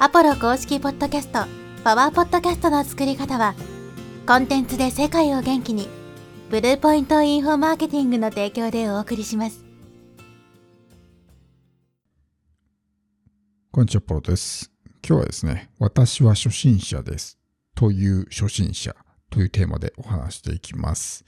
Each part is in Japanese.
アポロ公式ポッドキャスト、パワーポッドキャストの作り方は、コンテンツで世界を元気に、ブルーポイントインフォマーケティングの提供でお送りします。こんにちは、ポロです。今日はですね、私は初心者ですという初心者というテーマでお話していきます。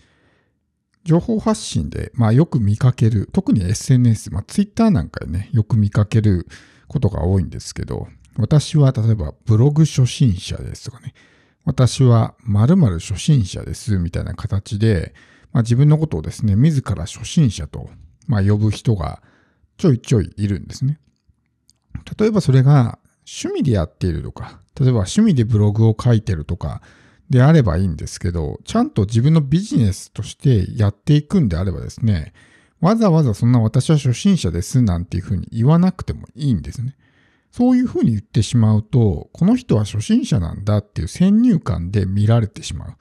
情報発信で、まあよく見かける、特に SNS、まあ Twitter なんかでね、よく見かけることが多いんですけど、私は例えばブログ初心者ですとかね、私は〇〇初心者ですみたいな形で、まあ、自分のことをですね、自ら初心者と、まあ、呼ぶ人がちょいちょいいるんですね。例えばそれが趣味でやっているとか、例えば趣味でブログを書いてるとかであればいいんですけど、ちゃんと自分のビジネスとしてやっていくんであればですね、わざわざそんな私は初心者ですなんていうふうに言わなくてもいいんですね。そういうふうに言ってしまうと、この人は初心者なんだっていう先入観で見られてしまう。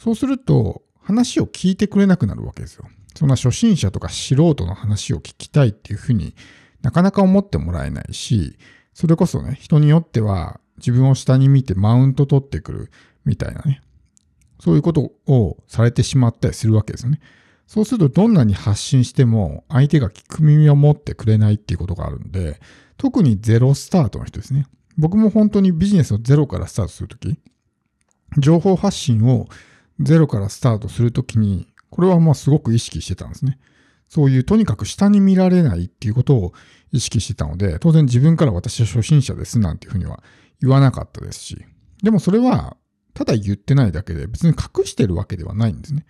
そうすると、話を聞いてくれなくなるわけですよ。そんな初心者とか素人の話を聞きたいっていうふうになかなか思ってもらえないし、それこそね、人によっては自分を下に見てマウント取ってくるみたいなね、そういうことをされてしまったりするわけですよね。そうするとどんなに発信しても相手が聞く耳を持ってくれないっていうことがあるんで、特にゼロスタートの人ですね。僕も本当にビジネスをゼロからスタートするとき、情報発信をゼロからスタートするときに、これはまあすごく意識してたんですね。そういうとにかく下に見られないっていうことを意識してたので、当然自分から私は初心者ですなんていうふうには言わなかったですし、でもそれはただ言ってないだけで別に隠してるわけではないんですね。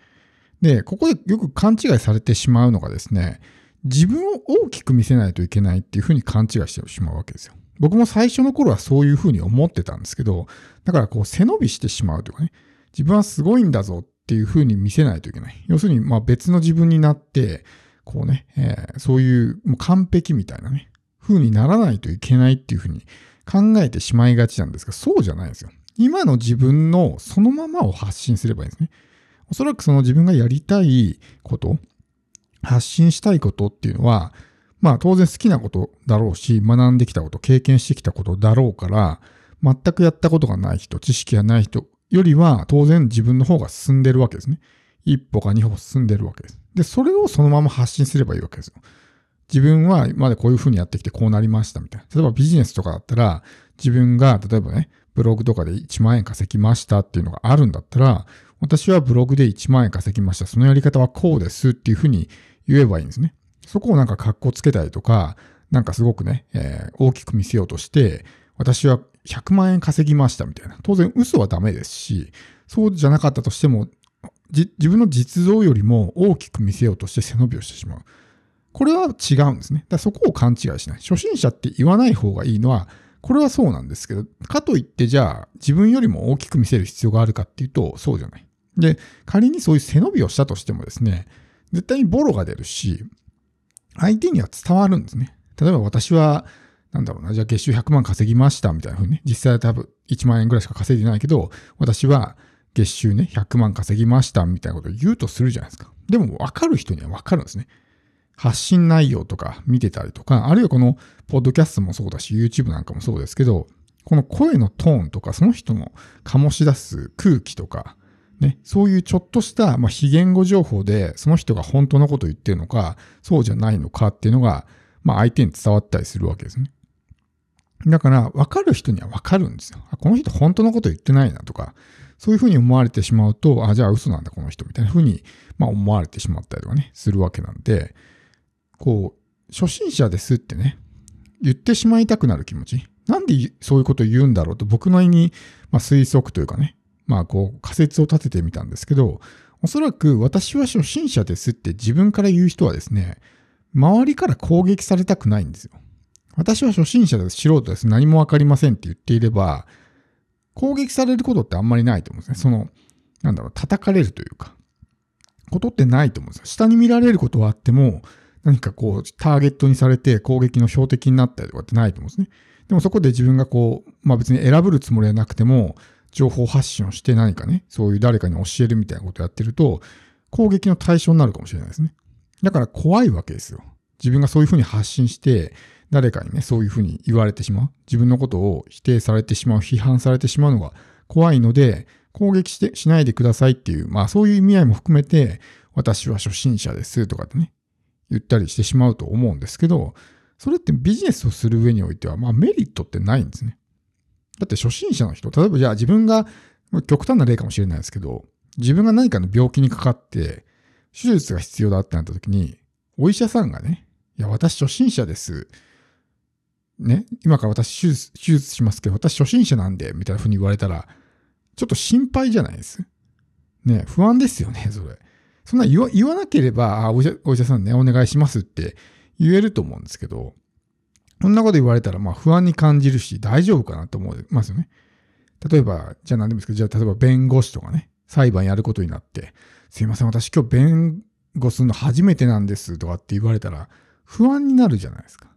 で、ここでよく勘違いされてしまうのがですね、自分を大きく見せないといけないっていうふうに勘違いしてしまうわけですよ。僕も最初の頃はそういうふうに思ってたんですけど、だからこう背伸びしてしまうというかね、自分はすごいんだぞっていうふうに見せないといけない。要するに、まあ別の自分になって、こうね、えーそういうもう完璧みたいなね、風にならないといけないっていうふうに考えてしまいがちなんですが、そうじゃないんですよ。今の自分のそのままを発信すればいいんですね。おそらくその自分がやりたいこと、発信したいことっていうのは、まあ当然好きなことだろうし、学んできたこと、経験してきたことだろうから、全くやったことがない人、知識がない人よりは当然自分の方が進んでるわけですね。一歩か二歩進んでるわけです。で、それをそのまま発信すればいいわけですよ。自分は今までこういうふうにやってきてこうなりましたみたいな。例えばビジネスとかだったら、自分が例えばね、ブログとかで1万円稼ぎましたっていうのがあるんだったら、私はブログで1万円稼ぎました。そのやり方はこうですっていうふうに言えばいいんですね。そこをなんか格好つけたりとか、なんかすごくね、えー大きく見せようとして、私は100万円稼ぎましたみたいな。当然嘘はダメですし、そうじゃなかったとしても、自分の実像よりも大きく見せようとして背伸びをしてしまう。これは違うんですね。だからそこを勘違いしない。初心者って言わない方がいいのは、これはそうなんですけど、かといってじゃあ自分よりも大きく見せる必要があるかっていうと、そうじゃない。で、仮にそういう背伸びをしたとしてもですね、絶対にボロが出るし、相手には伝わるんですね。例えば私は、なんだろうな、じゃあ月収100万稼ぎましたみたいな風にね、実際は多分1万円ぐらいしか稼いでないけど、私は月収ね、100万稼ぎましたみたいなことを言うとするじゃないですか。でも分かる人には分かるんですね。発信内容とか見てたりとか、あるいはこのポッドキャストもそうだし、YouTube なんかもそうですけど、この声のトーンとか、その人の醸し出す空気とか、ね、そういうちょっとした、まあ、非言語情報で、その人が本当のことを言ってるのか、そうじゃないのかっていうのが、まあ、相手に伝わったりするわけですね。だから、分かる人には分かるんですよ。あこの人本当のこと言ってないなとか、そういうふうに思われてしまうと、あ、じゃあ嘘なんだ、この人、みたいなふうに、まあ、思われてしまったりとかね、するわけなんで、こう、初心者ですってね、言ってしまいたくなる気持ち。なんでそういうこと言うんだろうと僕なりに、まあ、推測というかね、まあこう仮説を立ててみたんですけど、おそらく私は初心者ですって自分から言う人はですね、周りから攻撃されたくないんですよ。私は初心者です、素人です、何もわかりませんって言っていれば、攻撃されることってあんまりないと思うんですね。その、なんだろう、叩かれるというか、ことってないと思うんですよ。下に見られることはあっても、何かこう、ターゲットにされて攻撃の標的になったりとかってないと思うんですね。でもそこで自分がこう、まあ別に選ぶるつもりはなくても、情報発信をして何かね、そういう誰かに教えるみたいなことをやってると、攻撃の対象になるかもしれないですね。だから怖いわけですよ。自分がそういうふうに発信して、誰かにね、そういうふうに言われてしまう。自分のことを否定されてしまう、批判されてしまうのが怖いので、攻撃してしないでくださいっていう、まあそういう意味合いも含めて、私は初心者ですとかってね、言ったりしてしまうと思うんですけど、それってビジネスをする上においては、まあメリットってないんですね。だって初心者の人、例えばじゃあ自分が、極端な例かもしれないですけど、自分が何かの病気にかかって、手術が必要だってなった時に、お医者さんがね、いや、私初心者です。ね、今から私手術手術しますけど、私初心者なんで、みたいな風に言われたら、ちょっと心配じゃないです？ね、不安ですよね、それ。そんな言わなければあお医者、お医者さんね、お願いしますって言えると思うんですけど、そんなこと言われたら、まあ不安に感じるし、大丈夫かなと思いますよね。例えば、じゃあ何でもいいですけど、じゃあ例えば弁護士とかね、裁判やることになって、すいません、私今日弁護するの初めてなんですとかって言われたら、不安になるじゃないですか。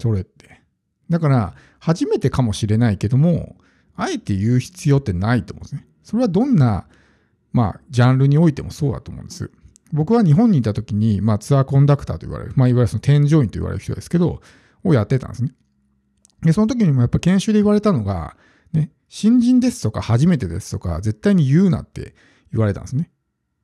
それって。だから、初めてかもしれないけども、あえて言う必要ってないと思うんですね。それはどんな、まあ、ジャンルにおいてもそうだと思うんです。僕は日本にいた時に、まあ、ツアーコンダクターと言われる、まあ、いわゆるその添乗員と言われる人ですけど、をやってたんですね。で、その時にもやっぱ研修で言われたのが、ね、新人ですとか初めてですとか、絶対に言うなって言われたんですね。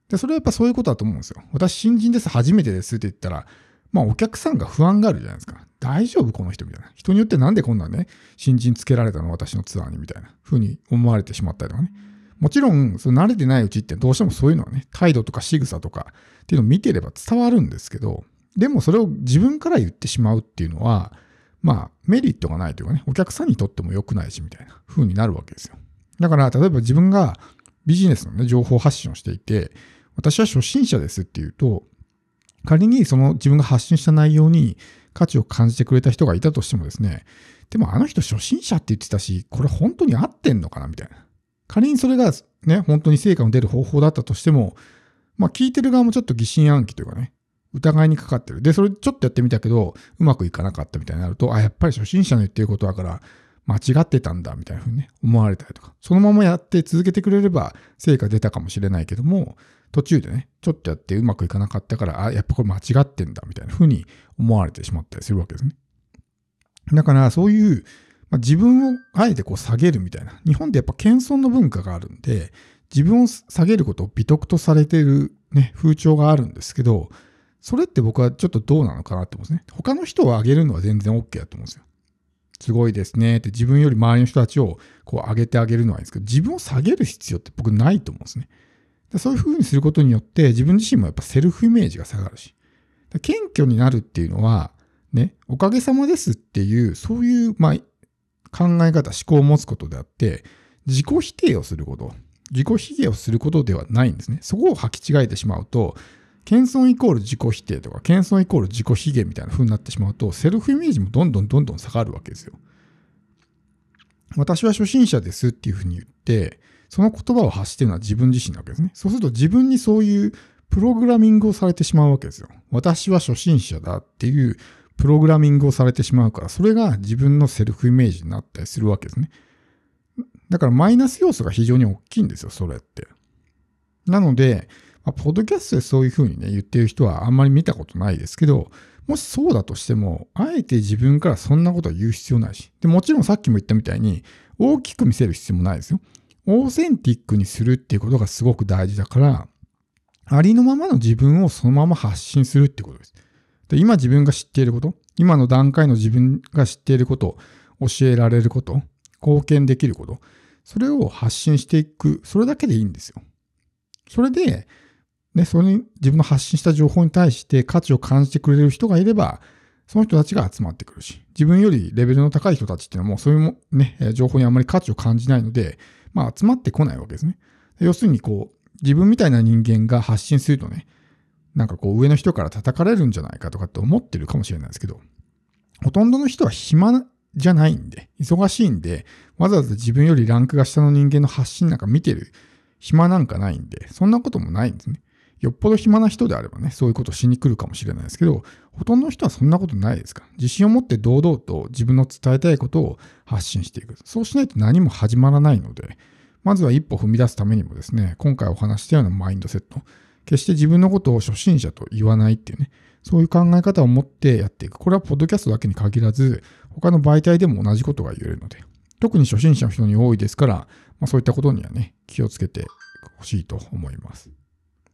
で、それはやっぱそういうことだと思うんですよ。私新人です、初めてですって言ったら、まあお客さんが不安があるじゃないですか。大丈夫この人みたいな。人によってなんでこんなね、新人つけられたの私のツアーにみたいな風に思われてしまったりとかね。もちろん、その慣れてないうちってどうしてもそういうのはね、態度とか仕草とかっていうのを見てれば伝わるんですけど、でもそれを自分から言ってしまうっていうのは、まあメリットがないというかね、お客さんにとっても良くないしみたいな風になるわけですよ。だから、例えば自分がビジネスのね、情報発信をしていて、私は初心者ですっていうと、仮にその自分が発信した内容に価値を感じてくれた人がいたとしてもですね、でもあの人初心者って言ってたし、これ本当に合ってんのかなみたいな。仮にそれがね、本当に成果の出る方法だったとしても、まあ聞いてる側もちょっと疑心暗鬼というかね、疑いにかかってる。で、それちょっとやってみたけど、うまくいかなかったみたいになると、あ、やっぱり初心者の言ってることだから、間違ってたんだみたいなふうにね、思われたりとか、そのままやって続けてくれれば成果出たかもしれないけども、途中でね、ちょっとやってうまくいかなかったから、あ、やっぱこれ間違ってんだ、みたいな風に思われてしまったりするわけですね。だから、そういう、まあ、自分をあえてこう下げるみたいな。日本でやっぱ謙遜の文化があるんで、自分を下げることを美徳とされているね、風潮があるんですけど、それって僕はちょっとどうなのかなって思うんですね。他の人を上げるのは全然 OK だと思うんですよ。すごいですねって自分より周りの人たちをこう上げてあげるのはいいんですけど、自分を下げる必要って僕ないと思うんですね。そういうふうにすることによって自分自身もやっぱセルフイメージが下がるし、謙虚になるっていうのは、ね、おかげさまですっていう、そういう、まあ、考え方、思考を持つことであって、自己否定をすること、自己卑下をすることではないんですね。そこを履き違えてしまうと、謙遜イコール自己否定とか、謙遜イコール自己卑下みたいな風になってしまうと、セルフイメージもどんどんどんどん下がるわけですよ。私は初心者ですっていうふうに言って、その言葉を発してるのは自分自身なわけですね。そうすると自分にそういうプログラミングをされてしまうわけですよ。私は初心者だっていうプログラミングをされてしまうから、それが自分のセルフイメージになったりするわけですね。だからマイナス要素が非常に大きいんですよ、それって。なので、まあ、ポッドキャストでそういうふうにね、言ってる人はあんまり見たことないですけど、もしそうだとしても、あえて自分からそんなことは言う必要ないし。で、もちろんさっきも言ったみたいに、大きく見せる必要もないですよ。オーセンティックにするっていうことがすごく大事だから、ありのままの自分をそのまま発信するってことです。で今自分が知っていること、今の段階の自分が知っていること、教えられること、貢献できること、それを発信していく、それだけでいいんですよ。それで、ね、それに自分の発信した情報に対して価値を感じてくれる人がいれば、その人たちが集まってくるし、自分よりレベルの高い人たちっていうのはもうそういうね、情報にあまり価値を感じないので、まあ集まってこないわけですね。要するにこう、自分みたいな人間が発信するとね、なんかこう上の人から叩かれるんじゃないかとかって思ってるかもしれないですけど、ほとんどの人は暇じゃないんで、忙しいんで、わざわざ自分よりランクが下の人間の発信なんか見てる暇なんかないんで、そんなこともないんですね。よっぽど暇な人であればね、そういうことしに来るかもしれないですけど、ほとんどの人はそんなことないですから。自信を持って堂々と自分の伝えたいことを発信していく。そうしないと何も始まらないので、まずは一歩踏み出すためにもですね、今回お話したようなマインドセット、決して自分のことを初心者と言わないっていうね、そういう考え方を持ってやっていく。これはポッドキャストだけに限らず、他の媒体でも同じことが言えるので、特に初心者の人に多いですから、まあ、そういったことにはね、気をつけてほしいと思います。